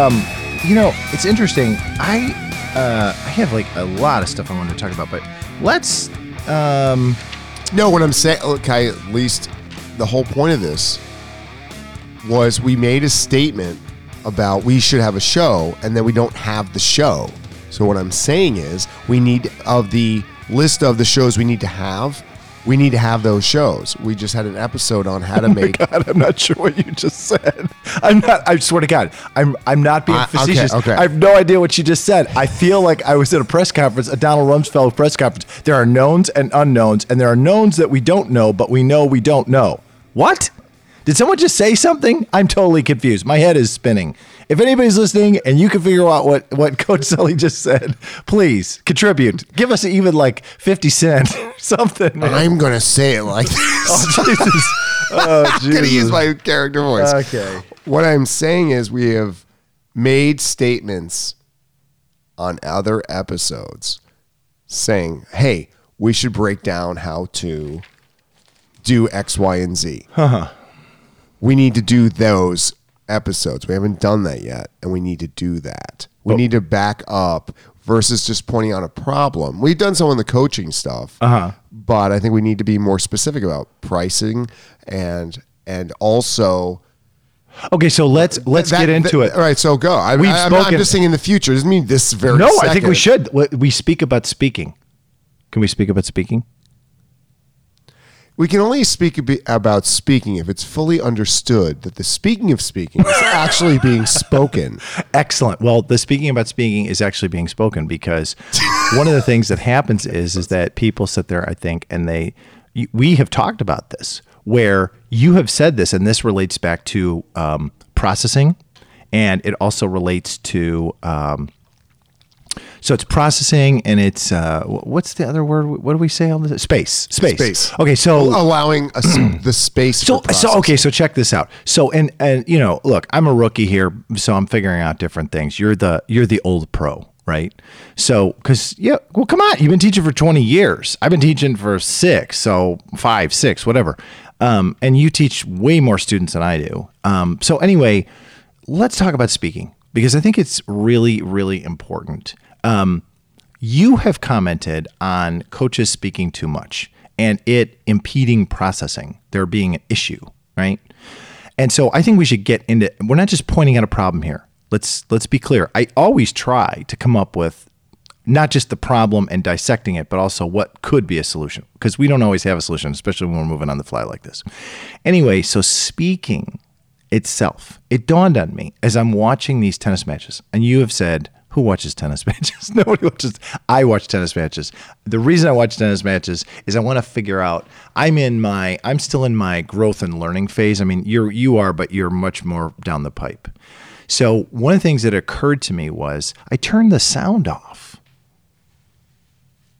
Um, you know, it's interesting. I uh, I have like a lot of stuff I wanted to talk about, but let's. Um, No, what I'm saying, I at least the whole point of this was we made a statement about we should have a show, and then we don't have the show. So what I'm saying is, we need of the list of the shows we need to have. We need to have those shows. We just had an episode on how to oh make. God, I'm not sure what you just said. I'm not. I swear to God, I'm. I'm not being okay, facetious. okay. I have no idea what you just said. I feel like I was at a press conference, a Donald Rumsfeld press conference. There are knowns and unknowns, and there are knowns that we don't know, but we know we don't know. What? Did someone just say something? I'm totally confused. My head is spinning. If anybody's listening and you can figure out what, what Coach Sully just said, please contribute. Give us even like 50 cents, something. I'm gonna say it like oh, this. Oh, Jesus. Oh, I'm gonna use my character voice. Okay. What I'm saying is we have made statements on other episodes saying, "Hey, we should break down how to do X, Y, and Z." Huh. We need to do those episodes. We haven't done that yet, and we need to do that. We need to back up versus just pointing out a problem. We've done some of the coaching stuff, uh-huh. but I think we need to be more specific about pricing and and also Okay, so let's let's that- get into that- it. All right, so go. I, We've I, I'm not just saying in the future. It doesn't mean this very. No, I think we should. We speak about speaking. Can we speak about speaking? We can only speak about speaking if it's fully understood that the speaking of speaking is actually being spoken. Excellent. Well, the speaking about speaking is actually being spoken because one of the things that happens is is that people sit there, I think, and they we have talked about this where you have said this, and this relates back to um, processing, and it also relates to. Um, so it's processing, and it's uh, what's the other word? What do we say on this? Space, space, Space. Okay, so allowing us the space. so, so okay, so check this out. So, and and you know, look, I'm a rookie here, so I'm figuring out different things. You're the you're the old pro, right? So, because yeah, well, come on, you've been teaching for 20 years. I've been teaching for six, so five, six, whatever. Um, and you teach way more students than I do. Um, so anyway, let's talk about speaking because I think it's really, really important. Um, you have commented on coaches speaking too much and it impeding processing, there being an issue, right? And so I think we should get into we're not just pointing out a problem here. Let's let's be clear. I always try to come up with not just the problem and dissecting it, but also what could be a solution because we don't always have a solution, especially when we're moving on the fly like this. Anyway, so speaking itself, it dawned on me as I'm watching these tennis matches, and you have said, who watches tennis matches? Nobody watches. I watch tennis matches. The reason I watch tennis matches is I want to figure out. I'm in my. I'm still in my growth and learning phase. I mean, you're you are, but you're much more down the pipe. So one of the things that occurred to me was I turned the sound off.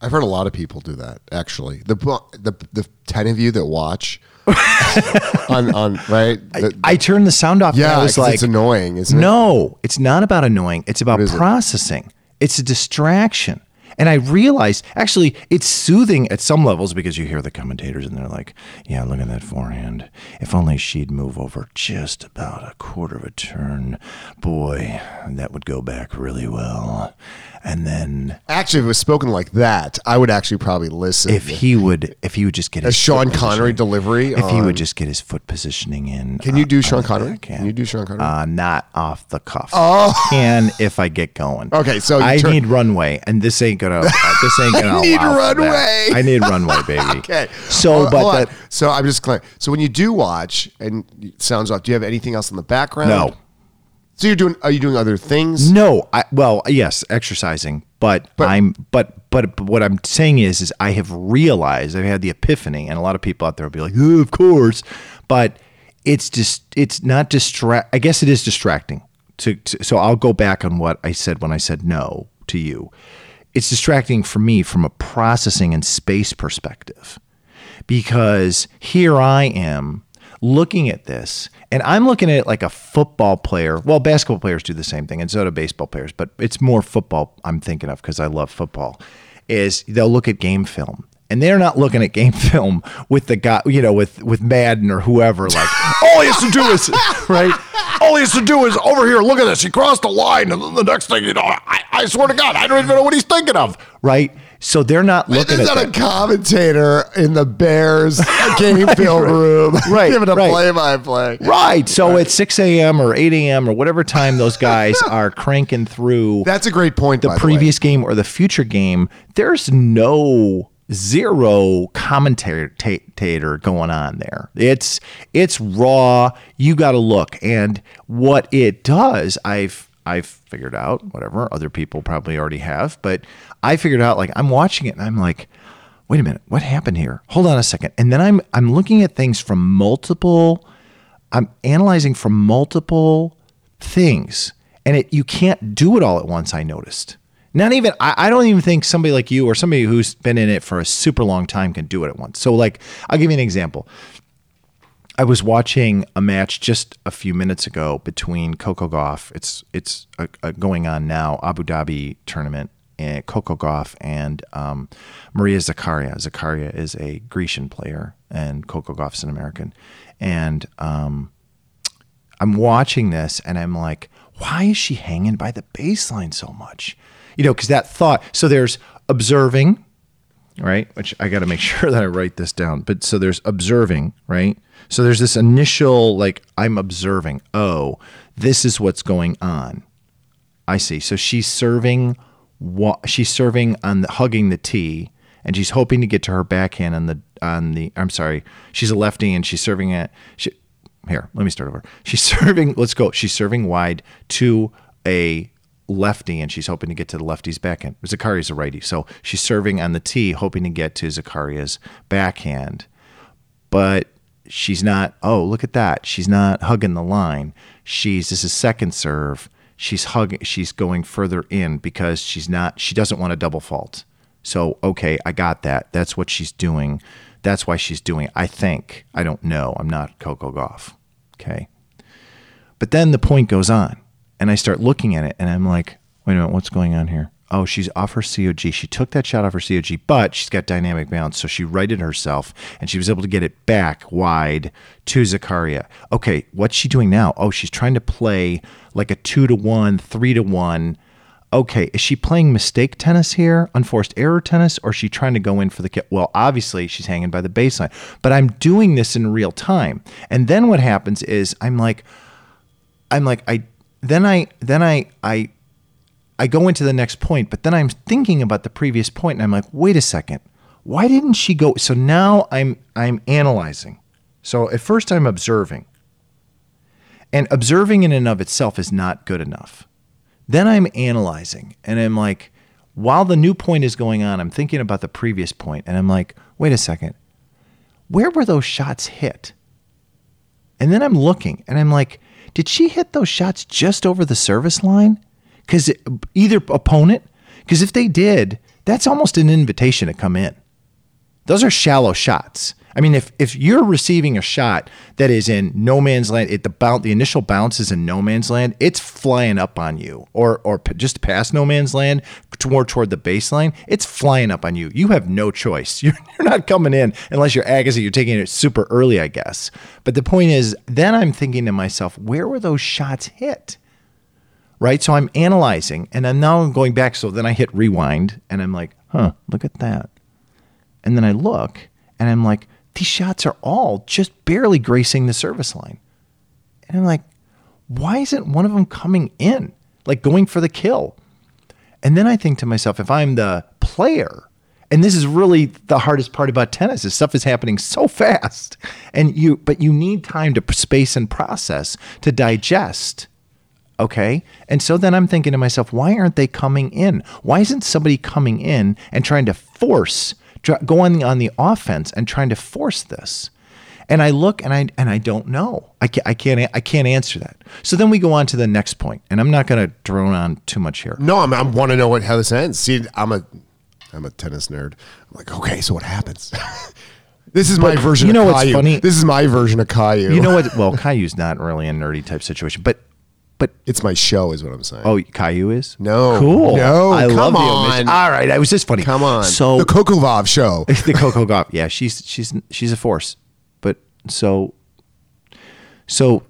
I've heard a lot of people do that. Actually, the the the ten of you that watch on on right. The- I turned the sound off. and yeah, I was like, it's annoying, isn't it? No, it's not about annoying. It's about is it? processing. It's a distraction. And I realized actually it's soothing at some levels because you hear the commentators and they're like, yeah, look at that forehand. If only she'd move over just about a quarter of a turn, boy, that would go back really well. And then Actually, if it was spoken like that, I would actually probably listen. if he would if he would just get a his Sean Connery delivery. if he would just get his foot positioning in. Can you uh, do on Sean Connery? backhand. Can you do Sean Connery? Uh, not off the cuff. Oh, can if I get going. Okay, so I turn- need runway, and this ain't gonna. Uh, this ain't gonna. I need allow for that. runway. I need runway, baby. Okay. So, Hold- but hold on. that, so I'm just clear. So when you do watch and it sounds off, do you have anything else in the background? no, So you're doing? Are you doing other things? no. I well, yes, exercising, but, I'm. But, but but what I'm saying is, is I have realized I've had the epiphany, and a lot of people out there will be like, oh, of course, but it's just it's not distract. I guess it is distracting. To, to so I'll go back on what I said when I said no to you. It's distracting for me from a processing and space perspective because here I am looking at this and I'm looking at it like a football player. Well, basketball players do the same thing and so do baseball players, but it's more football I'm thinking of because I love football. Is they'll look at game film and they're not looking at game film with the guy, you know, with with Madden or whoever. Like oh, all he has to do is right. All he has to do is over here. Look at this. He crossed the line, and then the next thing you know, I, I swear to God, I don't even know what he's thinking of. Right? So they're not looking There's at not a commentator in the Bears game field room Right, giving a right. play-by-play. Right. So at 6 a.m. or 8 a.m. or whatever time those guys are cranking through That's a great point. the by previous game or the future game, there's no zero commentator going on there. It's it's raw. You got to look, and what it does, I've I've figured out. Whatever other people probably already have, but I figured out. Like I'm watching it, and I'm like, wait a minute, what happened here? Hold on a second, and then I'm I'm looking at things from multiple. I'm analyzing from multiple things, and it you can't do it all at once. I noticed. Not even I, I don't even think somebody like you or somebody who's been in it for a super long time can do it at once. So like I'll give you an example. I was watching a match just a few minutes ago between Coco Gauff. It's it's uh uh going on now, Abu Dhabi tournament, and Coco Gauff and um, Maria Zakaria. Zakaria is a Grecian player, and Coco Gauff's an American. And um, I'm watching this, and I'm like, why is she hanging by the baseline so much? You know, because that thought. So there's observing, right? Which I got to make sure that I write this down. But so there's observing, right? So there's this initial, like, I'm observing. Oh, this is what's going on. I see. So she's serving, wa- she's serving on the, hugging the tee, and she's hoping to get to her backhand on the on the. I'm sorry, she's a lefty, and she's serving it. She, here, let me start over. She's serving. Let's go. She's serving wide to a lefty, and she's hoping to get to the lefty's backhand. Zakaria's a righty, so she's serving on the tee, hoping to get to Zakaria's backhand. But she's not. Oh, look at that. She's not hugging the line. She's this is second serve. She's hugging. She's going further in because she's not. She doesn't want a double fault. So okay, I got that. That's what she's doing. That's why she's doing. It. I think. I don't know. I'm not Coco Gauff. Okay. But then the point goes on, and I start looking at it, and I'm like, wait a minute, what's going on here? Oh, she's off her COG. She took that shot off her COG, but she's got dynamic balance, so she righted herself, and she was able to get it back wide to Zakaria. Okay, what's she doing now? Oh, she's trying to play like a two to one, three to one. Okay, is she playing mistake tennis here, unforced error tennis, or is she trying to go in for the kill? Well, obviously she's hanging by the baseline, but I'm doing this in real time. And then what happens is I'm like, I'm like, I then I then I I I go into the next point, but then I'm thinking about the previous point and I'm like, wait a second. Why didn't she go? So now I'm I'm analyzing. So at first I'm observing. And observing in and of itself is not good enough. Then I'm analyzing and I'm like, while the new point is going on, I'm thinking about the previous point and I'm like, wait a second. Where were those shots hit? And then I'm looking and I'm like, did she hit those shots just over the service line? Because either opponent, because if they did, that's almost an invitation to come in. Those are shallow shots. I mean, if if you're receiving a shot that is in no man's land, it the bounce, the initial bounce is in no man's land, it's flying up on you, or or p- just past no man's land, more toward the baseline, it's flying up on you. You have no choice. You're, you're not coming in unless you're Agassi. You're taking it super early, I guess. But the point is, then I'm thinking to myself, where were those shots hit? Right. So I'm analyzing, and I'm now going back. So then I hit rewind, and I'm like, huh, look at that. And then I look, and I'm like, these shots are all just barely gracing the service line. And I'm like, why isn't one of them coming in, like going for the kill? And then I think to myself, if I'm the player, and this is really the hardest part about tennis, is stuff is happening so fast, and you, but you need time to space and process to digest. Okay. And so then I'm thinking to myself, why aren't they coming in? Why isn't somebody coming in and trying to force, try, go on the, on the offense and trying to force this? And I look and I and I don't know. I can't, I can't I can't answer that. So then we go on to the next point, and I'm not going to drone on too much here. No, I'm, I want to know what how this ends. See, I'm a I'm a tennis nerd. I'm like, okay, so what happens? this is my version. you know of what's Caillou. funny? This is my version of Caillou. You know what? Well, Caillou's not really a nerdy type situation, but but it's my show, is what I'm saying. oh, Caillou is No. cool. No, I come love the on. omission. All right, I was just funny. come on. So the Coco Gauff show. the Coco Gauff. Yeah, she's she's she's a force. But so so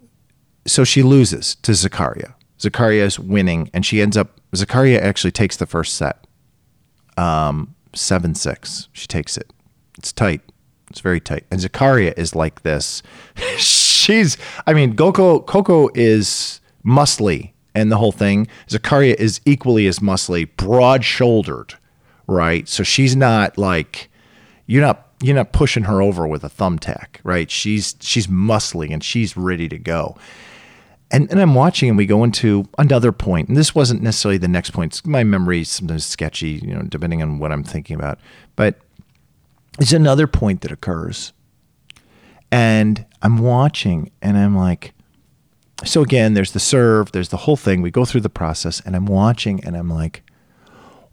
so she loses to Zakaria. Zakaria is winning, and she ends up. Zakaria actually takes the first set, um, seven six. She takes it. It's tight. It's very tight. And Zakaria is like this. She's. I mean, Coco Coco is muscly, and the whole thing. Zakaria is equally as muscly, broad shouldered, right? So she's not like you're not you're not pushing her over with a thumbtack, right? She's she's muscly and she's ready to go. And, and I'm watching, and we go into another point. And this wasn't necessarily the next point. My memory sometimes sketchy, you know, depending on what I'm thinking about. But it's another point that occurs. And I'm watching, and I'm like, so again, there's the serve, there's the whole thing. We go through the process, and I'm watching, and I'm like,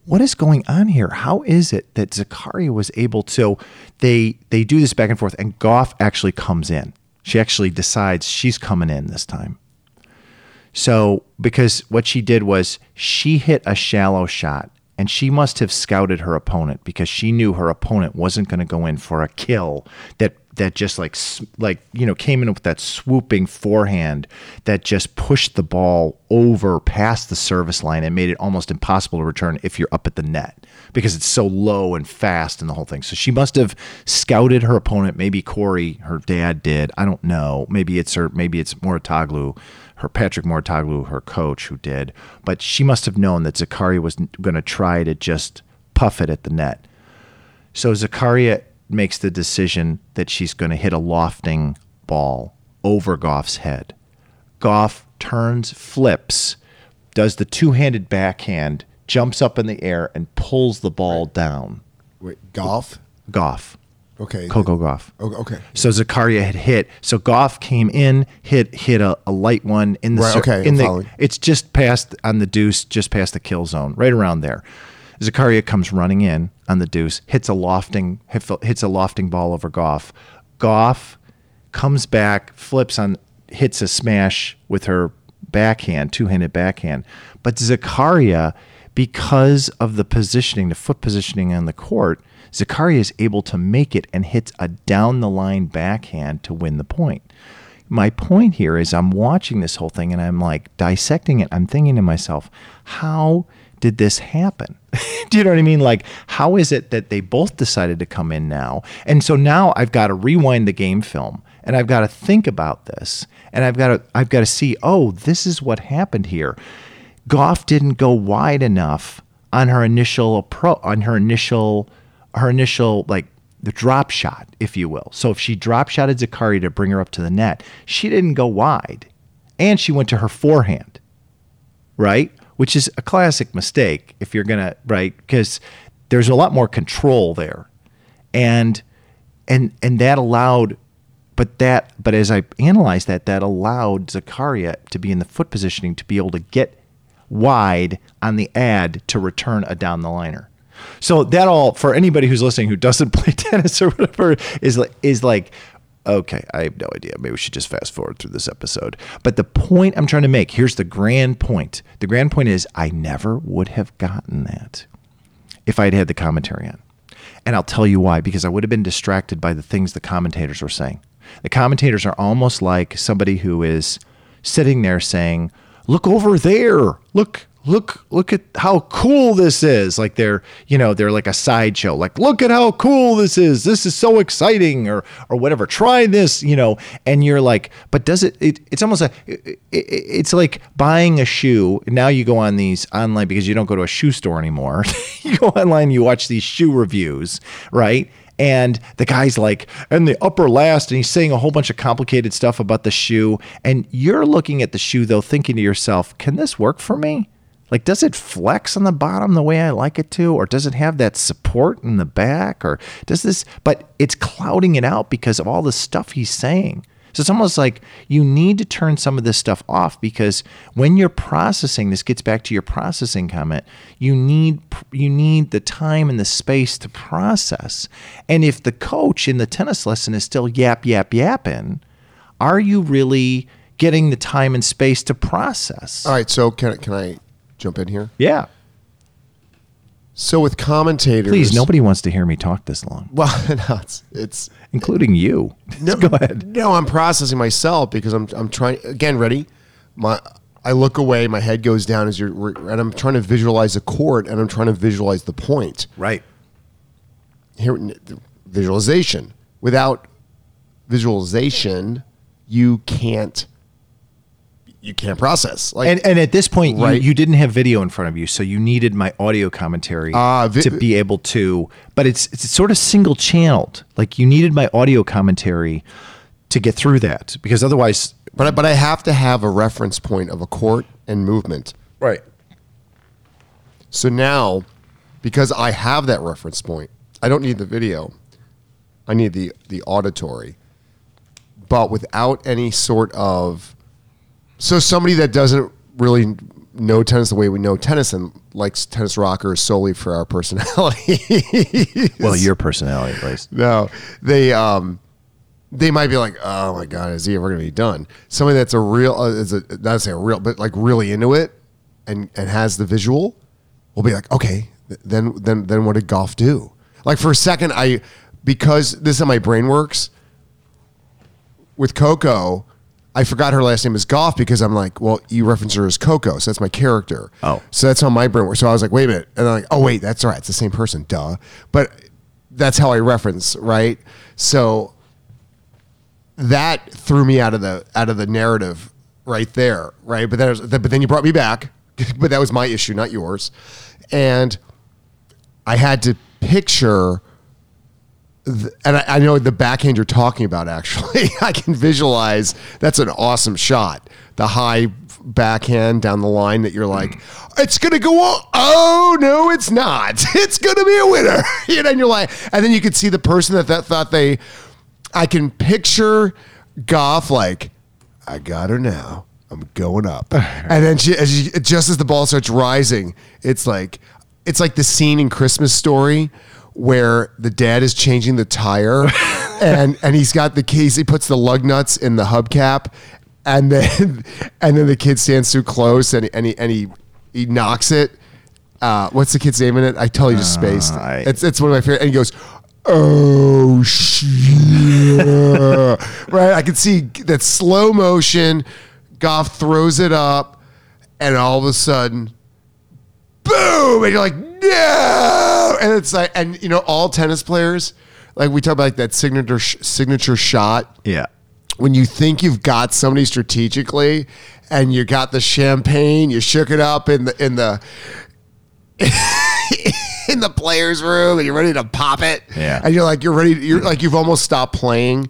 what is going on here? How is it that Zakaria was able to? They they do this back and forth, and Gauff actually comes in. She actually decides she's coming in this time. So, because what she did was she hit a shallow shot and she must have scouted her opponent because she knew her opponent wasn't going to go in for a kill that that just like like you know came in with that swooping forehand that just pushed the ball over past the service line and made it almost impossible to return if you're up at the net because it's so low and fast and the whole thing. So she must have scouted her opponent. Maybe Corey, her dad, did. I don't know. Maybe it's her. Maybe it's Mouratoglou her Patrick Mouratoglou, her coach, who did. But she must have known that Zakaria was going to try to just puff it at the net. So Zakaria makes the decision that she's going to hit a lofting ball over Gauff's head. Gauff turns, flips, does the two-handed backhand, jumps up in the air, and pulls the ball down. Wait, Gauff? Gauff. Okay. Coco. Oh, okay. So Zakaria had hit. So Gauff came in, hit hit a, a light one in the Right, okay, in I'm the following. it's just past on the deuce, just past the kill zone, right around there. Zakaria comes running in on the deuce, hits a lofting hits a lofting ball over Gauff. Gauff comes back, flips on, hits a smash with her backhand, two-handed backhand. But Zakaria, because of the positioning, the foot positioning on the court, Zakaria is able to make it and hits a down the line backhand to win the point. My point here is I'm watching this whole thing and I'm like dissecting it. I'm thinking to myself, how did this happen? Do you know what I mean? Like, how is it that they both decided to come in now? And so now I've got to rewind the game film and I've got to think about this and I've got to I've got to see, oh, this is what happened here. Gauff didn't go wide enough on her initial appro- on her initial her initial like the drop shot, if you will. So if she drop shotted Zakari to bring her up to the net, she didn't go wide. And she went to her forehand. Right? Which is a classic mistake if you're gonna right, because there's a lot more control there. And and and that allowed but that but as I analyzed that, that allowed Zakaria to be in the foot positioning to be able to get wide on the ad to return a down the liner. So that all for anybody who's listening who doesn't play tennis or whatever is like is like okay, I have no idea. Maybe we should just fast forward through this episode. But the point I'm trying to make, here's the grand point. The grand point is I never would have gotten that if I'd had the commentary on. And I'll tell you why, because I would have been distracted by the things the commentators were saying. The commentators are almost like somebody who is sitting there saying, Look over there. Look, look, look at how cool this is. Like they're, you know, they're like a sideshow. Like, look at how cool this is. This is so exciting, or or whatever. Try this, you know. And you're like, but does it? it it's almost like it, it, it's like buying a shoe. Now you go on these online because you don't go to a shoe store anymore. you go online, you watch these shoe reviews, right? And the guy's like, and the upper last, and he's saying a whole bunch of complicated stuff about the shoe. And you're looking at the shoe, though, thinking to yourself, can this work for me? Like, does it flex on the bottom the way I like it to? Or does it have that support in the back? Or does this, but it's clouding it out because of all the stuff he's saying. So it's almost like you need to turn some of this stuff off because when you're processing, this gets back to your processing comment. You need you need the time and the space to process. And if the coach in the tennis lesson is still yap yap yapping, are you really getting the time and space to process? All right. So can, can I jump in here? Yeah. So with commentators, Please, nobody wants to hear me talk this long, Well, no, it's it's including you. no, Go ahead. No, I'm processing myself because I'm I'm trying again. Ready? My I look away. My head goes down as you're, and I'm trying to visualize the court, and I'm trying to visualize the point. Right. Here, visualization. Without visualization, you can't you can't process. Like And and at this point, Right. you, you didn't have video in front of you, so you needed my audio commentary Ah, vi- to be able to. But it's it's sort of single channeled. Like you needed my audio commentary to get through that because otherwise, But I, but I have to have a reference point of a court and movement. right. So now, because I have that reference point, I don't need the video. I need the the auditory. But without any sort of so somebody that doesn't really know tennis the way we know tennis and likes tennis rockers solely for our personality. Well, your personality, at least. No, they um, they might be like, oh my god, is he ever going to be done? Somebody that's a real, uh, is a not to say a real, but like really into it, and and has the visual, will be like, okay, th- then then then what did golf do? Like for a second, I because this is how my brain works. With Coco, I forgot her last name is Golf because I'm like, well, you reference her as Coco, so that's my character. Oh. so that's how my brain works. So I was like, wait a minute, and I'm like, oh wait, that's right, it's the same person, duh. But that's how I reference, right? So that threw me out of the out of the narrative right there, right? But then, was- but then you brought me back, but that was my issue, not yours, and I had to picture. And I, I know the backhand you're talking about. Actually, I can visualize. That's an awesome shot. The high backhand down the line that you're like, mm. it's gonna go on. Oh no, it's not. It's gonna be a winner. you know, and you're like, and then you could see the person that, that thought they. I can picture Gauff like, I got her now. I'm going up, and then she, as she, just as the ball starts rising, it's like it's like the scene in Christmas Story where the dad is changing the tire, and and he's got the keys. He puts the lug nuts in the hubcap, and then and then the kid stands too close, and and he and he, he knocks it. Uh, what's the kid's name in it? I totally just spaced. I- it's it's one of my favorite. And he goes, "Oh shit!" right? I can see that slow motion. Gauff throws it up, and all of a sudden, boom! And you're like, "No!" And it's like, and you know, all tennis players, like we talk about, like that signature sh- signature shot Yeah. when you think you've got somebody strategically and you got the champagne, you shook it up in the in the in the players room and you're ready to pop it. Yeah. And you're like you're ready you're like you've almost stopped playing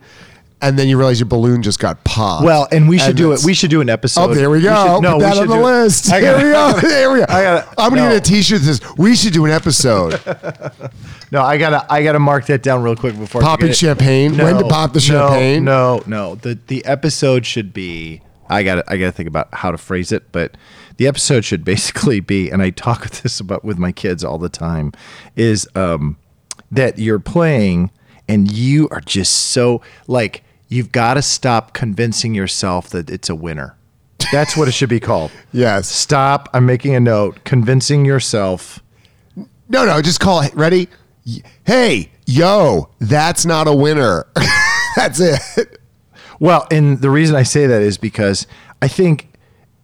and then you realize your balloon just got popped. Well, and we should do it. We should do an episode. Oh, there we go. should- no, Put that on the list. Gotta- we go. There we go. I gotta- I'm gonna no. get a T-shirt that says "We should do an episode." No, I gotta I gotta mark that down real quick before Popping champagne. When to pop the no, champagne? No, no. The the episode should be. I got to I got to think about how to phrase it, but the episode should basically be, and I talk with this about with my kids all the time, is um, that you're playing and you are just so like you've got to stop convincing yourself that it's a winner. That's what it should be called. Yes. Stop. I'm making a note. Convincing yourself. No, no, just call it. Ready? Hey, yo, that's not a winner. that's it. Well, and the reason I say that is because I think,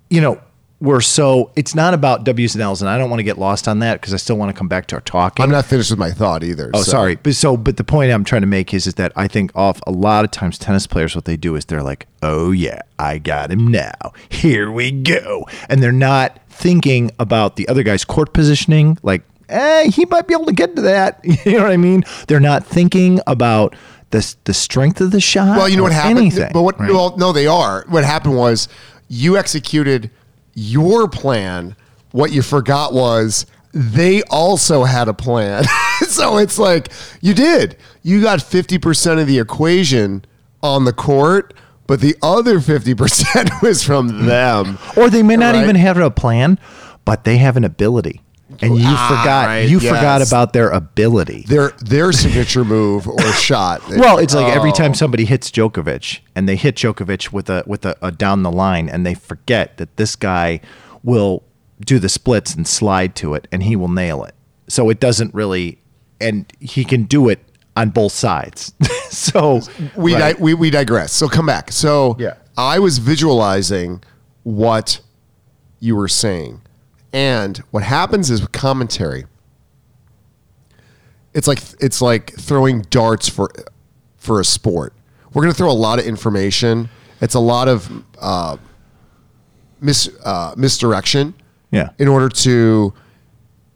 you know, we're so it's not about W's and L's, and I don't want to get lost on that because I still want to come back to our talking. I'm not finished with my thought either. Oh, so- sorry. But so, but the point I'm trying to make is, is that I think off a lot of times tennis players, what they do is they're like, "Oh yeah, I got him now. Here we go," and they're not thinking about the other guy's court positioning. Like, eh, he might be able to get to that. You know what I mean? They're not thinking about the the strength of the shot. Well, you know what happened? Anything, but what? right? Well, no, they are. What happened was you executed your plan. What you forgot was they also had a plan. so it's like you did. You got 50% of the equation on the court, but the other 50% was from them. Or they may not Right? even have a plan, but they have an ability. And you Ah, forgot right, you forgot about their ability. Their their signature move or shot. Well, it's like every Oh. time somebody hits Djokovic and they hit Djokovic with a with a, a down the line and they forget that this guy will do the splits and slide to it and he will nail it. So it doesn't really, and he can do it on both sides. so we, right. di- we we digress. So come back. So Yeah. I was visualizing what you were saying, and what happens is with commentary. It's like it's like throwing darts for for a sport. We're going to throw a lot of information. It's a lot of uh, mis uh, misdirection. Yeah. In order to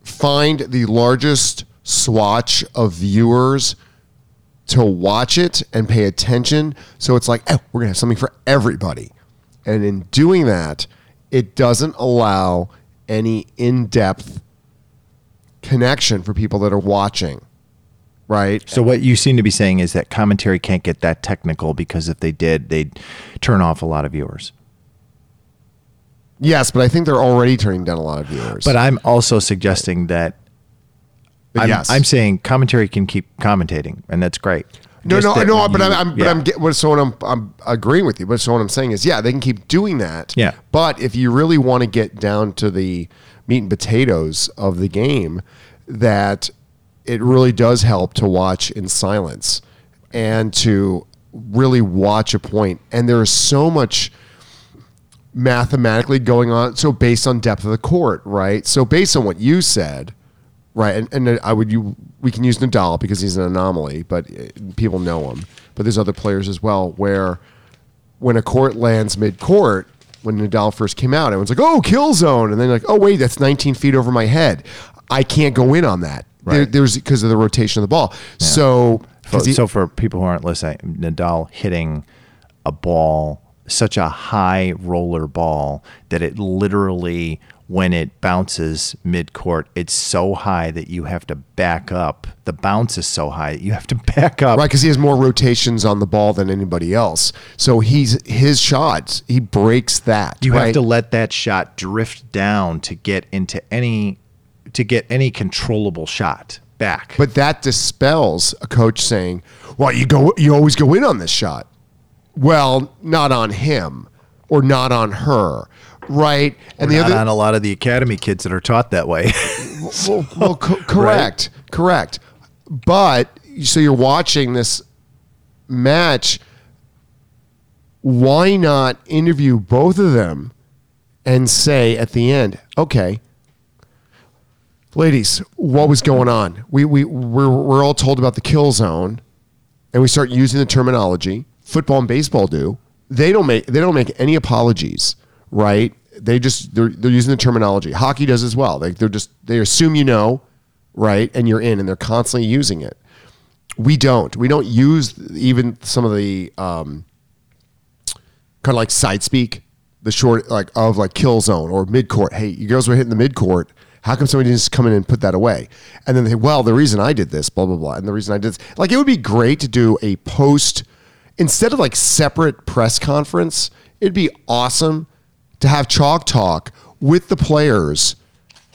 find the largest swatch of viewers to watch it and pay attention. So it's like, oh, we're going to have something for everybody. And in doing that, it doesn't allow any in depth connection for people that are watching. Right? So what you seem to be saying is that commentary can't get that technical because if they did, they'd turn off a lot of viewers. Yes, but I think they're already turning down a lot of viewers. But I'm also suggesting that I'm, yes. I'm saying commentary can keep commentating, and that's great. No, no, no. But you- I'm, I'm but yeah. I'm get, what so what I'm I'm agreeing with you. But so what I'm saying is, yeah, they can keep doing that. Yeah. But if you really want to get down to the meat and potatoes of the game, that it really does help to watch in silence and to really watch a point. And there is so much mathematically going on. So based on depth of the court, right? So based on what you said, right? And, and I would you we can use Nadal because he's an anomaly, but uh, people know him. But there's other players as well where when a court lands mid court, when Nadal first came out, everyone's like, "Oh, kill zone," and then like, "Oh, wait, that's 19 feet over my head. I can't go in on that." There, Right. there's because of the rotation of the ball. So, So, he- so for people who aren't listening, Nadal hitting a ball, such a high roller ball that it literally, when it bounces mid court, it's so high that you have to back up. The bounce is so high that you have to back up. Right, because he has more rotations on the ball than anybody else. So he's his shots, he breaks that. You right? have to let that shot drift down to get into any to get any controllable shot back. But that dispels a coach saying, "Well, you go, you always go in on this shot." Well, not on him or not on her, right? And the not on a lot of the academy kids that are taught that way. well, well co- correct, correct. But so you're watching this match. Why not interview both of them and say at the end, okay, ladies, what was going on? We, we, we're, we're all told about the kill zone and we start using the terminology. Football and baseball do. They don't make they don't make any apologies, right? They just they're, they're using the terminology. Hockey does as well. They, they're just they assume you know, right, and you're in, and they're constantly using it. We don't. We don't use even some of the um, kind of like side speak, the short like of like kill zone or mid court. Hey, you girls were hitting the mid court. How come somebody didn't just come in and put that away? And then they, well, the reason I did this, blah blah blah, and the reason I did this, like it would be great to do a post instead of like separate press conference. It'd be awesome to have chalk talk with the players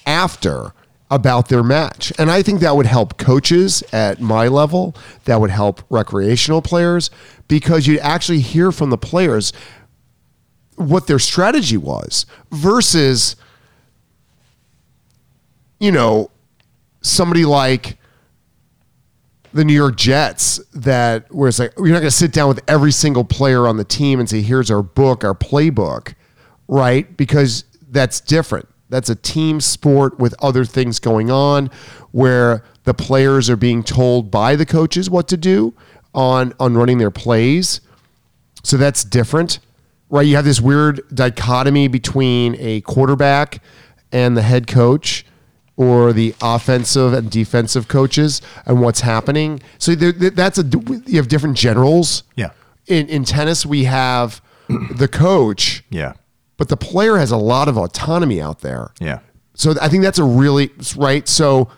after about their match. And I think that would help coaches at my level, that would help recreational players because you'd actually hear from the players what their strategy was versus you know somebody like the New York Jets that where it's like you're not going to sit down with every single player on the team and say here's our book, our playbook, right? Because that's different. That's a team sport with other things going on where the players are being told by the coaches what to do on on running their plays. So that's different. Right? You have this weird dichotomy between a quarterback and the head coach or the offensive and defensive coaches and what's happening. So there, that's a you have different generals. Yeah. In in tennis we have the coach, yeah. But the player has a lot of autonomy out there. Yeah. So I think that's a really right. So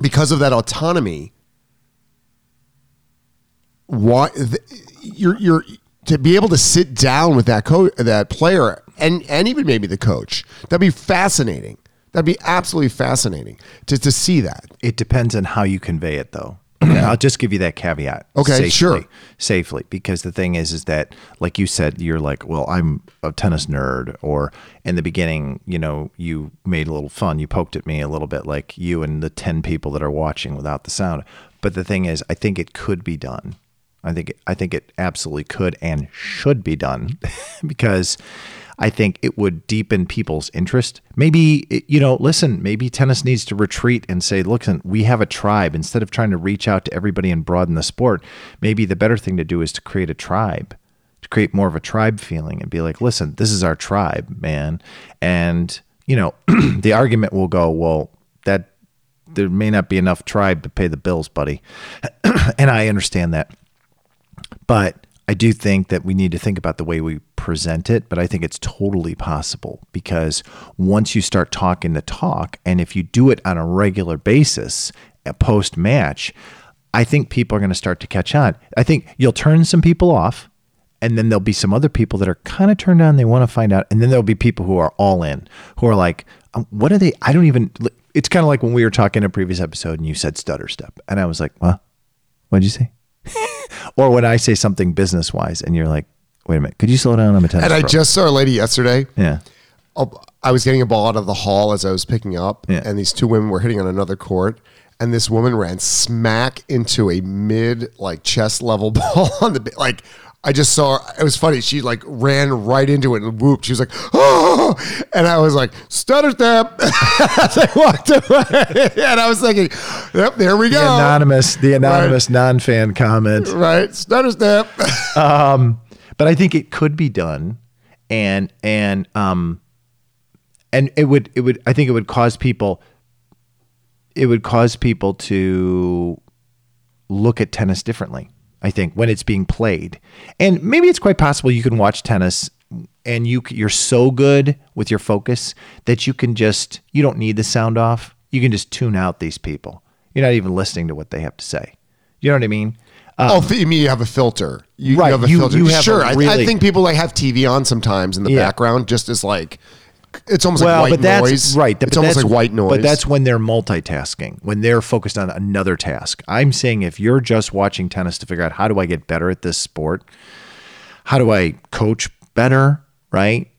because of that autonomy, why you're you're to be able to sit down with that coach, that player, and and even maybe the coach, that'd be fascinating. That'd be absolutely fascinating to to see that. It depends on how you convey it, though. I'll just give you that caveat. Okay, safely, sure. Safely, because the thing is, is that like you said, you're like, well, I'm a tennis nerd, or in the beginning, you know, you made a little fun. You poked at me a little bit, like you and the ten people that are watching without the sound. But the thing is, I think it could be done. I think I think it absolutely could and should be done because I think it would deepen people's interest. Maybe you know, listen, maybe tennis needs to retreat and say, look, we have a tribe instead of trying to reach out to everybody and broaden the sport. Maybe the better thing to do is to create a tribe." To create more of a tribe feeling and be like, listen, this is our tribe, man. And, you know, the argument will go, well, that there may not be enough tribe to pay the bills, buddy. and I understand that. But I do think that we need to think about the way we present it, but I think it's totally possible because once you start talking the talk, and if you do it on a regular basis, a post match, I think people are going to start to catch on. I think you'll turn some people off, and then there'll be some other people that are kind of turned on. They want to find out, and then there'll be people who are all in, who are like, um, "What are they? I don't even." It's kind of like when we were talking in a previous episode, and you said stutter step, and I was like, "What? What'd you say?" or when I say something business wise, and you're like, "Wait a minute, could you slow down? I'm a tennis And I pro." just saw a lady yesterday. yeah, Oh, I was getting a ball out of the hall as I was picking up, Yeah. and these two women were hitting on another court. And this woman ran smack into a mid, like chest level ball on the like. I just saw her. It was funny. She like ran right into it and whooped. She was like, "Oh!" And I was like, "Stutter step!" As I walked away, and I was thinking, "Yep, there we the go." anonymous, the anonymous non-fan comment. right, stutter step. but I think it could be done, and and um, and it would it would I think it would cause people. It would cause people to look at tennis differently. I think when it's being played, and maybe it's quite possible you can watch tennis and you you're so good with your focus that you can just you don't need the sound off. You can just tune out these people. You're not even listening to what they have to say. You know what I mean? Um, oh, you mean you have a filter? You, you have a you- filter. you have sure, I- I, think people like have TV on sometimes in the Yeah. background, just as like it's almost well, like white but that's noise. right. It's almost that's- like white noise. But that's when they're multitasking, when they're focused on another task. I'm saying if you're just watching tennis to figure out how do I get better at this sport, how do I coach better, right?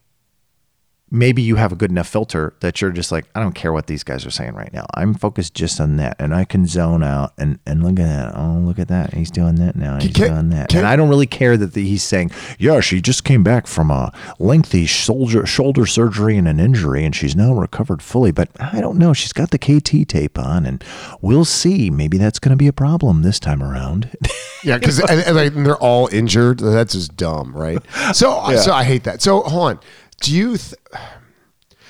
Maybe you have a good enough filter that you're just like, I don't care what these guys are saying right now. I'm focused just on that, and I can zone out and and look at that. Oh, look at that. He's doing that now. He's Can- doing that, can- and I don't really care that the, he's saying, yeah, she just came back from a lengthy shoulder shoulder surgery and an injury, and she's now recovered fully. But I don't know. She's got the KT tape on, and we'll see. Maybe that's going to be a problem this time around. yeah, because and, and, like, they're all injured. That's just dumb, right? So, so I hate that. So, hold on. Do you? Th-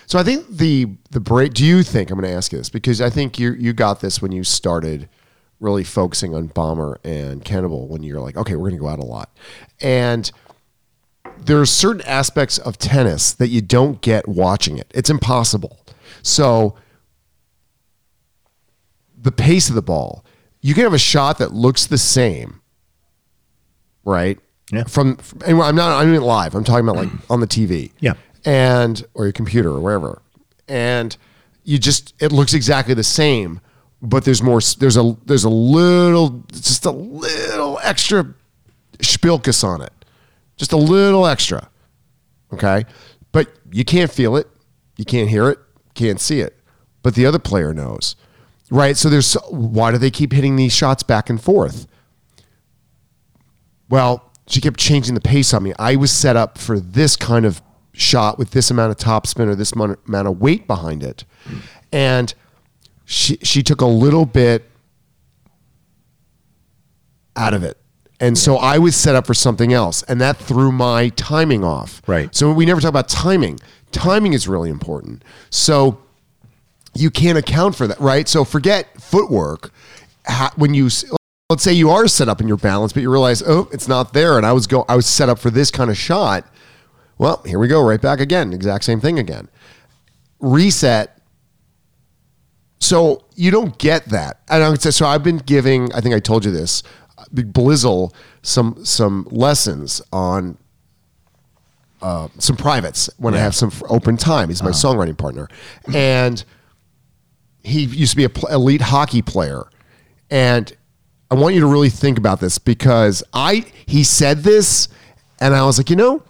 so, I think the the break. Do you think I'm going to ask you this because I think you you got this when you started really focusing on bomber and cannibal when you're like, okay, we're going to go out a lot, and there are certain aspects of tennis that you don't get watching it. It's impossible. So the pace of the ball, you can have a shot that looks the same, right? Yeah. From, from and I'm not. I'm not live. I'm talking about like on the TV. Yeah. And or your computer or wherever, and you just it looks exactly the same, but there's more. There's a there's a little just a little extra spilkus on it, just a little extra. Okay. But you can't feel it. You can't hear it. Can't see it. But the other player knows. Right. So there's why do they keep hitting these shots back and forth? Well, she kept changing the pace on me. I was set up for this kind of shot with this amount of top spin or this amount of weight behind it. And she she took a little bit out of it. And so I was set up for something else, and that threw my timing off. Right. So we never talk about timing. Timing is really important. So you can't account for that, right? So forget footwork. When you let's say you are set up in your balance, but you realize, oh, it's not there, and I was go, I was set up for this kind of shot. Well, here we go, right back again, exact same thing again. Reset. So you don't get that, and I would say, so I've been giving. I think I told you this, Big Blizzle, some some lessons on uh, some privates when I have some open time. He's my songwriting partner, and he used to be a pl- elite hockey player, and I want you to really think about this because I he said this and I was like, you know,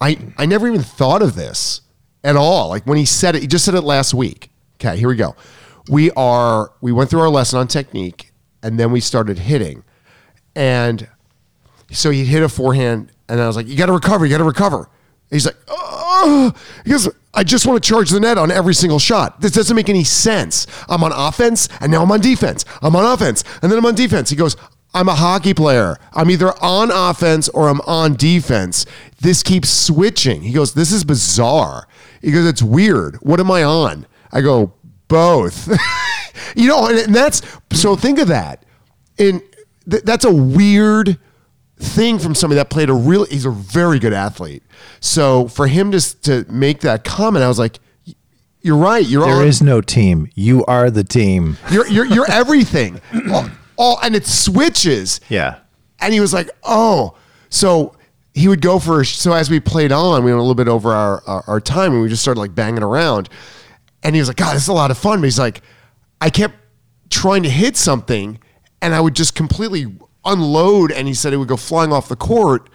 I I never even thought of this at all. Like when he said it, he just said it last week. Okay, here we go. We are we went through our lesson on technique and then we started hitting. And so he hit a forehand and I was like, you got to recover, you got to recover. He's like, oh, he goes, I just want to charge the net on every single shot. This doesn't make any sense. I'm on offense and now I'm on defense. I'm on offense and then I'm on defense. He goes, I'm a hockey player. I'm either on offense or I'm on defense. This keeps switching. He goes, This is bizarre. He goes, It's weird. What am I on? I go, Both. you know, and that's so think of that. And th- that's a weird thing from somebody that played a real he's a very good athlete. So for him to to make that comment, I was like, you're right. You're There on, is no team. You are the team. you're you're you're everything. all, all and it switches. Yeah. And he was like, oh, so he would go for so as we played on, we went a little bit over our our, our time and we just started like banging around. And he was like, God, this is a lot of fun. But he's like, I kept trying to hit something and I would just completely unload and he said it would go flying off the court.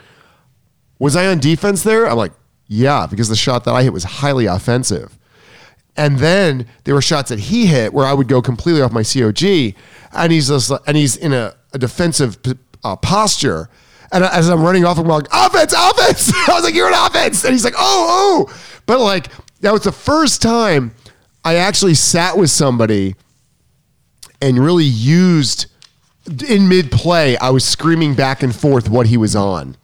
Was I on defense there? I'm like, yeah, because the shot that I hit was highly offensive. And then there were shots that he hit where I would go completely off my COG, and he's just, and he's in a, a defensive uh, posture. And as I'm running off, I'm like, offense, offense. I was like, you're an offense. And he's like, oh, oh. But like, that was the first time I actually sat with somebody and really used in mid play. I was screaming back and forth what he was on.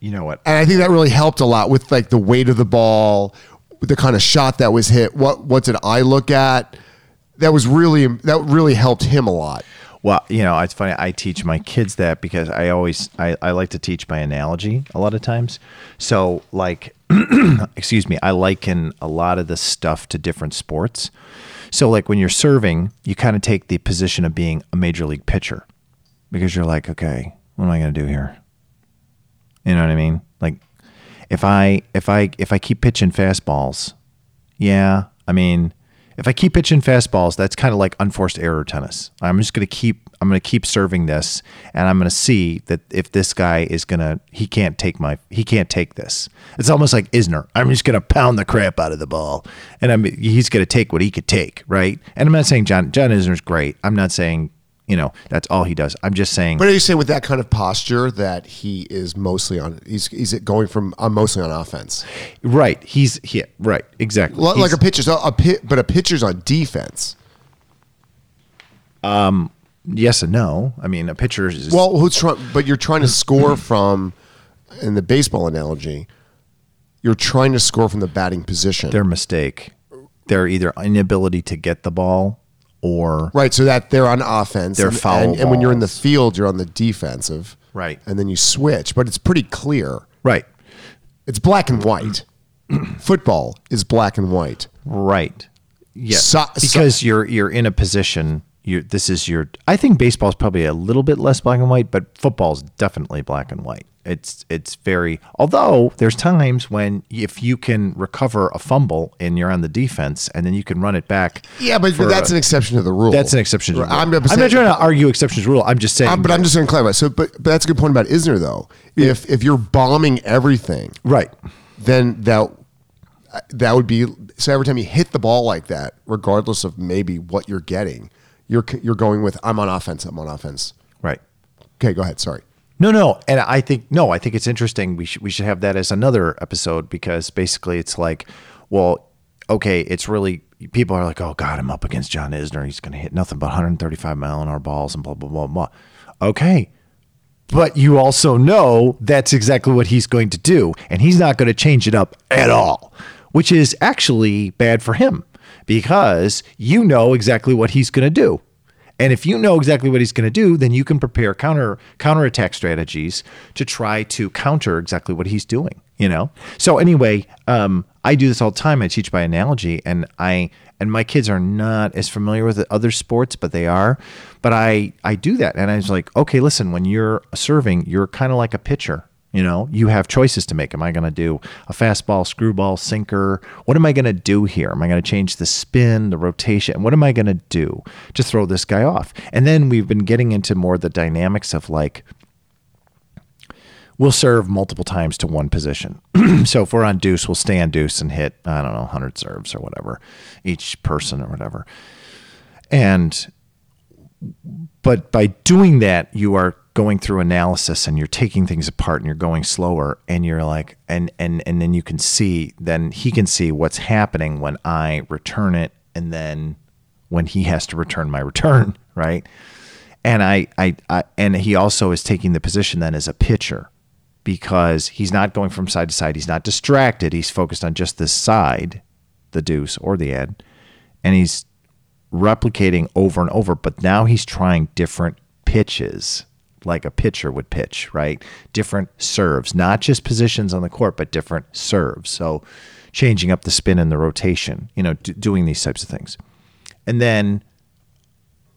You know what? And I think that really helped a lot with like the weight of the ball, the kind of shot that was hit. What what did I look at? That was really that really helped him a lot. Well, you know, it's funny. I teach my kids that because I always I, I like to teach by analogy a lot of times. So like excuse me, I liken a lot of the stuff to different sports. So like when you're serving, you kind of take the position of being a major league pitcher because you're like, okay, what am I going to do here? You know what I mean? Like if I if I if I keep pitching fastballs, yeah, I mean, if I keep pitching fastballs, that's kind of like unforced error tennis. I'm just going to keep I'm going to keep serving this and I'm going to see that if this guy is going to he can't take my he can't take this. It's almost like Isner. I'm just going to pound the crap out of the ball and I'm he's going to take what he could take, right? And I'm not saying John John Isner's great. I'm not saying you know that's all he does. I'm just saying But are you saying with that kind of posture that he is mostly on? He's he's going from I'm mostly on offense, right. He's yeah, right. Exactly. Like He's- a pitcher's a, a pit, but a pitcher's on defense. Um, yes and no. I mean, a pitcher is Well, who's trying? But you're trying to score from, in the baseball analogy, you're trying to score from the batting position. their mistake. Their either inability to get the ball or Right, so that they're on offense. They're and, foul and, and when you're in the balls. field, you're on the defensive. Right. And then you switch, but it's pretty clear. right, It's black and white. Football is black and white. right. Yes, So- because you're you're in a position. This is your. I think baseball is probably a little bit less black and white, but football is definitely black and white. It's it's very. Although there's times when if you can recover a fumble and you're on the defense, and then you can run it back. Yeah, but, but that's a- an exception to the rule. that's an exception. to the rule. I'm, I'm, not trying to argue exceptions to the rule. I'm just saying. I'm- but I'm just going to clarify. So, but, but that's a good point about Isner, though. If if you're bombing everything, right. then that that would be so. Every time you hit the ball like that, regardless of maybe what you're getting, you're you're going with I'm on offense. I'm on offense. Right. Okay, go ahead. Sorry. No, no, and I think no, I think it's interesting. We should we should have that as another episode because basically it's like, well, okay, it's really people are like, oh God, I'm up against John Isner. He's going to hit nothing but 135 mile an hour balls and blah blah blah blah. Okay, but you also know that's exactly what he's going to do, and he's not going to change it up at all, which is actually bad for him because you know exactly what he's going to do. And if you know exactly what he's going to do, then you can prepare counter counterattack strategies to try to counter exactly what he's doing. You know. So anyway, um, I do this all the time. I teach by analogy, and I and my kids are not as familiar with other sports, but they are. But I I do that, and I was like, okay, listen, when you're serving, you're kind of like a pitcher. You know, you have choices to make. Am I going to do a fastball, screwball, sinker? What am I going to do here? Am I going to change the spin, the rotation? What am I going to do to throw this guy off? And then we've been getting into more the dynamics of like, we'll serve multiple times to one position. so if we're on deuce, we'll stay on deuce and hit, I don't know, 100 serves or whatever, each person or whatever. And, but by doing that, you are going through analysis and you're taking things apart and you're going slower and you're like, and, and, and then you can see, then he can see what's happening when I return it and then when he has to return my return, right? And I, I, I and he also is taking the position then as a pitcher because he's not going from side to side. He's not distracted. He's focused on just this side, the deuce or the ad, and he's replicating over and over. But now he's trying different pitches, like a pitcher would pitch, right? Different serves, not just positions on the court, but different serves. So changing up the spin and the rotation, you know, d- doing these types of things. And then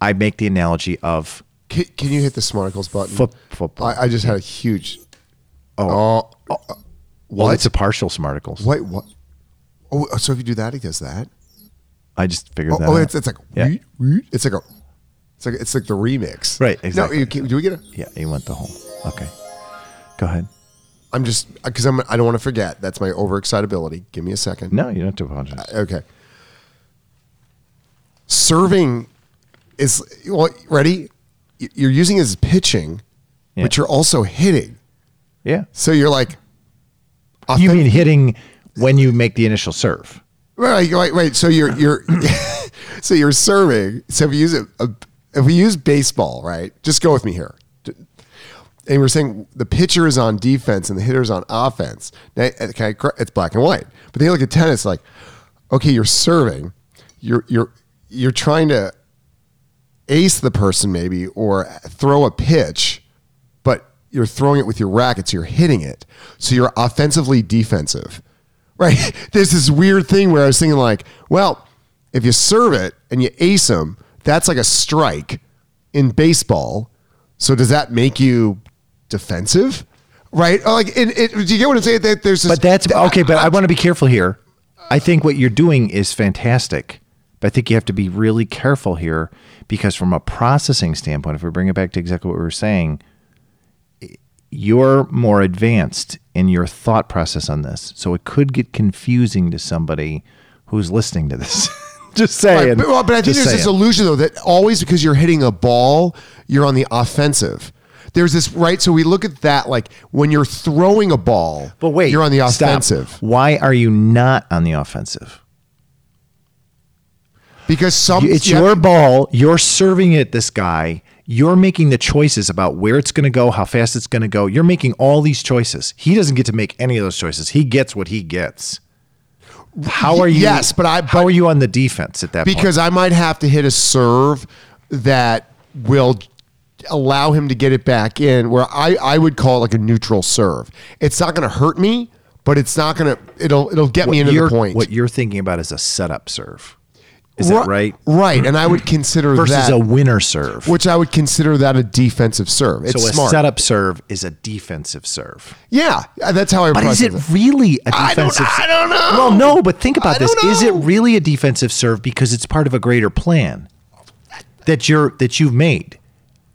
I make the analogy of Can, can you hit the smarticles button? foot, football. I, I just had a huge. Oh. Oh, uh, well, it's a partial smarticles. Wait, what? Oh, so if you do that, he does that. I just figured Oh, that oh out. it's, it's like Yeah. wheat, wheat. it's like a, it's like it's like the remix. Right, exactly. No, you, can- do we get it? Yeah, you went the whole. Okay, go ahead. I'm just uh, because I'm. I don't want to forget. That's my overexcitability. Give me a second. No, you don't have to apologize. Uh, okay. Serving is well, ready. You're using it as pitching, Yeah. but you're also hitting. Yeah, So you're like, you mean hitting when you make the initial serve? Right, right, right. So you're you're so you're serving. So if we use uh, if we use baseball, right? Just go with me here. And we're saying the pitcher is on defense and the hitter is on offense. Now, okay, it's black and white. But then you look at tennis, like, okay, you're serving, you're you're you're trying to ace the person maybe or throw a pitch, but you're throwing it with your racket, so you're hitting it. So you're offensively defensive. Right? There's this weird thing where I was thinking like, well, if you serve it and you ace them, that's like a strike in baseball. So does that make you defensive? Right? Oh, Like, it, it, do you get what I'm saying? That there's this, But that's okay. But I want to be careful here. I think what you're doing is fantastic, but I think you have to be really careful here because, from a processing standpoint, if we bring it back to exactly what we were saying, you're more advanced in your thought process on this, so it could get confusing to somebody who's listening to this. Just saying. Right, but, well, but I think Just there's this illusion though that always because you're hitting a ball, you're on the offensive. There's this right. So we look at that like when you're throwing a ball, But wait, you're on the stop. offensive Why are you not on the offensive? because some It's you have- your ball. You're serving it this guy. You're making the choices about where it's going to go, how fast it's going to go. You're making all these choices. He doesn't get to make any of those choices. He gets what he gets. How are you? Yes, but I- How are you on the defense at that point? because I might have to hit a serve that will allow him to get it back in where I, I would call it like a neutral serve. It's not going to hurt me, but it's not going to it'll it'll get me into the point. What you're thinking about is a setup serve. Is that right? Right, and I would consider Versus that a winner serve. which I would consider that a defensive serve. It's so a smart. setup serve is a defensive serve. Yeah, that's how I. But is process it really a I don't- defensive? I don't know. Well, no, but think about I this: is it really a defensive serve because it's part of a greater plan that you're that you've made?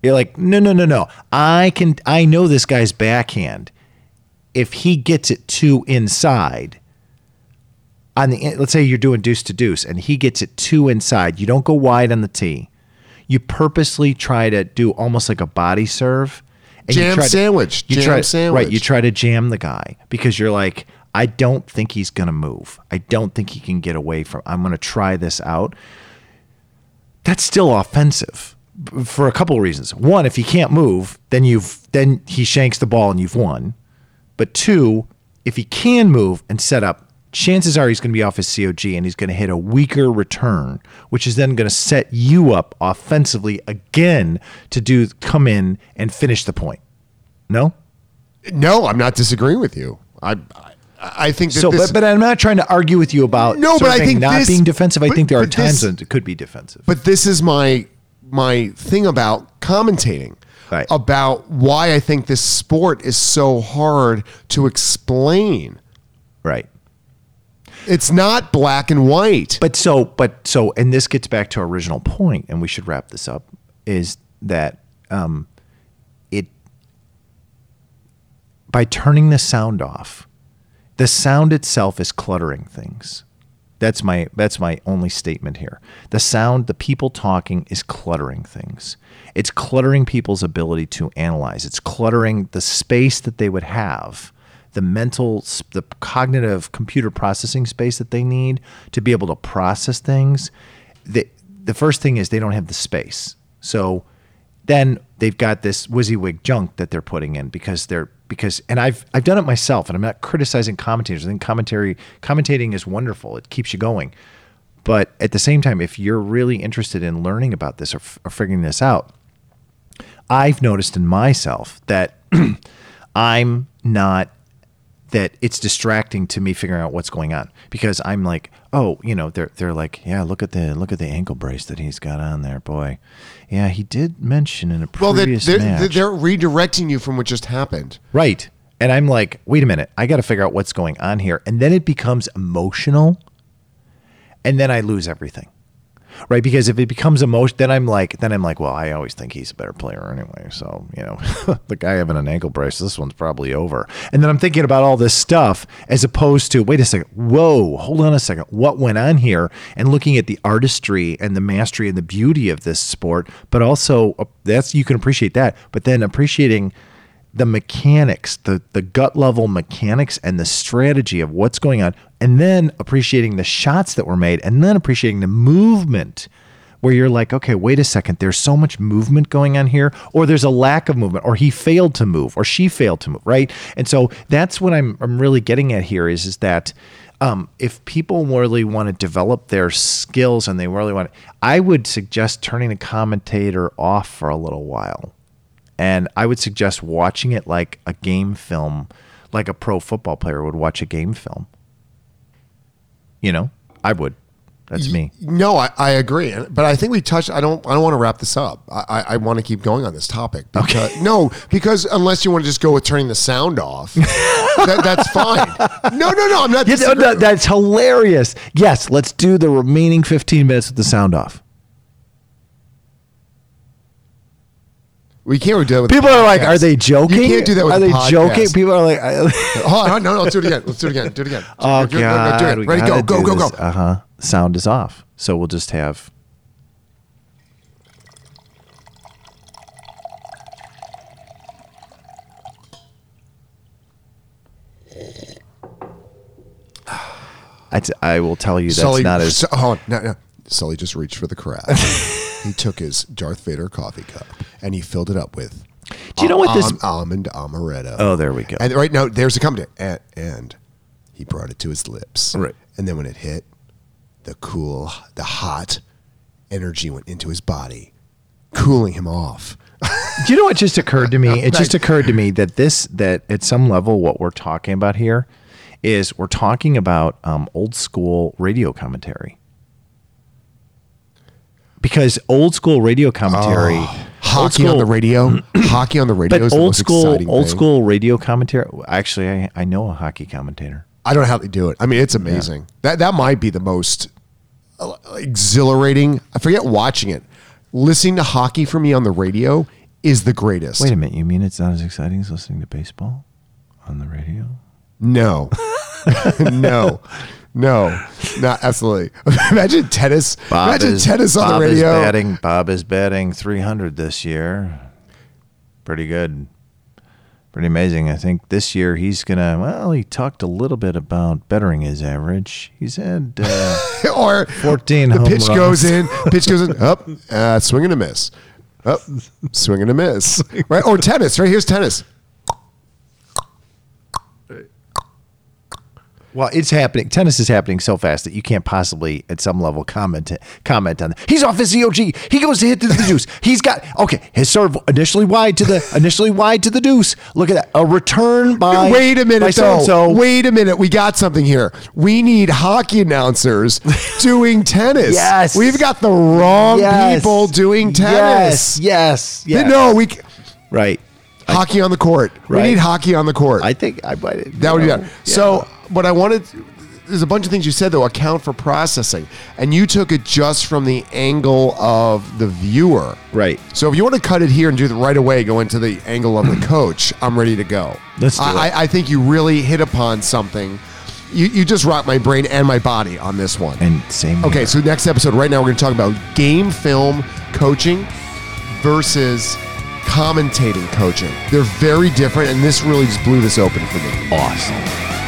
You're like, no, no, no, no. I can. I know this guy's backhand. If he gets it too inside, on the let's say you're doing deuce to deuce, and he gets it too inside, you don't go wide on the tee. You purposely try to do almost like a body serve. and you Jam try to- sandwich, You jam try, sandwich. Right. You try to jam the guy because you're like, I don't think he's going to move. I don't think he can get away from. I'm going to try this out. That's still offensive for a couple of reasons. One, if he can't move, then you've then he shanks the ball and you've won. But two, if he can move and set up, chances are he's going to be off his COG and he's going to hit a weaker return, which is then going to set you up offensively again to do come in and finish the point. No? No, I'm not disagreeing with you. I I, I think that So, this, but, but I'm not trying to argue with you about No, but I think not this- being defensive. I but- think there are this- times when it could be defensive. But this is my my thing about commentating. Right. about why I think this sport is so hard to explain. Right. It's not black and white. But so, but so, and this gets back to our original point, and we should wrap this up. Is that um, it by turning the sound off, the sound itself is cluttering things. That's my that's my only statement here. The sound, the people talking is cluttering things. It's cluttering people's ability to analyze. It's cluttering the space that they would have, the mental, the cognitive computer processing space that they need to be able to process things. The the first thing is they don't have the space. So then they've got this WYSIWYG junk that they're putting in because they're because and I've I've done it myself and I'm not criticizing commentators. I think commentary commentating is wonderful. It keeps you going. But at the same time, if you're really interested in learning about this or, or figuring this out, I've noticed in myself that I'm not that it's distracting to me figuring out what's going on because I'm like, oh, you know, they're they're like, yeah, look at the look at the ankle brace that he's got on there, boy. Yeah, he did mention in a well, they're, previous they're, match, they're redirecting you from what just happened. right? And I'm like, wait a minute, I got to figure out what's going on here, and then it becomes emotional, and then I lose everything. Right, because if it becomes emotion, then I'm like, then I'm like, well, I always think he's a better player anyway. So you know, the guy having an ankle brace, this one's probably over. And then I'm thinking about all this stuff as opposed to, wait a second, whoa, hold on a second, what went on here? And looking at the artistry and the mastery and the beauty of this sport, but also uh, that's you can appreciate that, but then appreciating the mechanics, the the gut level mechanics and the strategy of what's going on, and then appreciating the shots that were made, and then appreciating the movement. Where you're like, okay, wait a second, there's so much movement going on here, or there's a lack of movement, or he failed to move, or she failed to move, right? And so that's what I'm I'm really getting at here is is that um, if people really want to develop their skills and they really want, I would suggest turning the commentator off for a little while and I would suggest watching it like a game film, like a pro football player would watch a game film. You know, I would. That's me. No, I, I agree, but I think we touched. I don't. I don't want to wrap this up. I, I, I want to keep going on this topic. Because, okay. No, because unless you want to just go with turning the sound off, that, that's fine. No, no, no. I'm not. Yeah, that, that's hilarious. Yes, let's do the remaining 15 minutes with the sound off. We can't do that with people are like, are they joking? You can't do that with Are they podcast. joking? People are like, hold on, no, no, let's do it again. Let's do it again. Do it again. oh do it, god, do it. Ready? Go, go, go, go. Uh huh. Sound is off, so we'll just have. I, t- I will tell you that's Sully, not as Su- hold on, no, no. Sully just reached for the crack. he took his Darth Vader coffee cup and he filled it up with. Do you know what this- al- almond amaretto? Oh, there we go. And right now, there's a comment, and, and he brought it to his lips. Right. And then when it hit, the cool, the hot energy went into his body, cooling him off. Do you know what just occurred to me? It just occurred to me that this that at some level what we're talking about here is we're talking about um, old school radio commentary. Because old school radio commentary, old Hockey on the radio. hockey on the radio but is the old most school exciting old thing. school radio commentary. Actually, I, I know a hockey commentator. I don't know how they do it. I mean, it's amazing. That that might be the most uh, exhilarating. I forget watching it. Listening to hockey for me on the radio is the greatest. Wait a minute, you mean it's not as exciting as listening to baseball on the radio? No, no, no, not absolutely. Imagine tennis. Imagine tennis on Bob the Is batting, Bob is batting 300 this year. Pretty good. Pretty amazing. I think this year he's going to, well, he talked a little bit about bettering his average. He's had uh, or 14 the pitch runs. goes in, pitch goes in, up, uh, swing and a miss, up, swing and a miss, right? Or tennis, right? Here's tennis. Well, it's happening. Tennis is happening so fast that you can't possibly, at some level, comment comment on that. He's off his COG. He goes to hit to the deuce. He's got okay. His serve initially wide to the initially wide to the deuce. Look at that. A return by. Wait a minute, though. so-and-so. Wait a minute. We got something here. We need hockey announcers doing tennis. Yes. We've got the wrong Yes. people doing tennis. Yes. Yes. yes. No, we. Right. Hockey on the court. Right. We need hockey on the court. I think I might. That would be you know. So, what I wanted, there's a bunch of things you said though account for processing, and you took it just from the angle of the viewer. Right. So, if you want to cut it here and do it right away, go into the angle of the coach. I'm ready to go. Let's do I, it. I, think you really hit upon something. You, you just rocked my brain and my body on this one. And same. Okay, so next episode, right now, we're going to talk about game film coaching versus commentating coaching. They're very different, and this really just blew this open for me. awesome.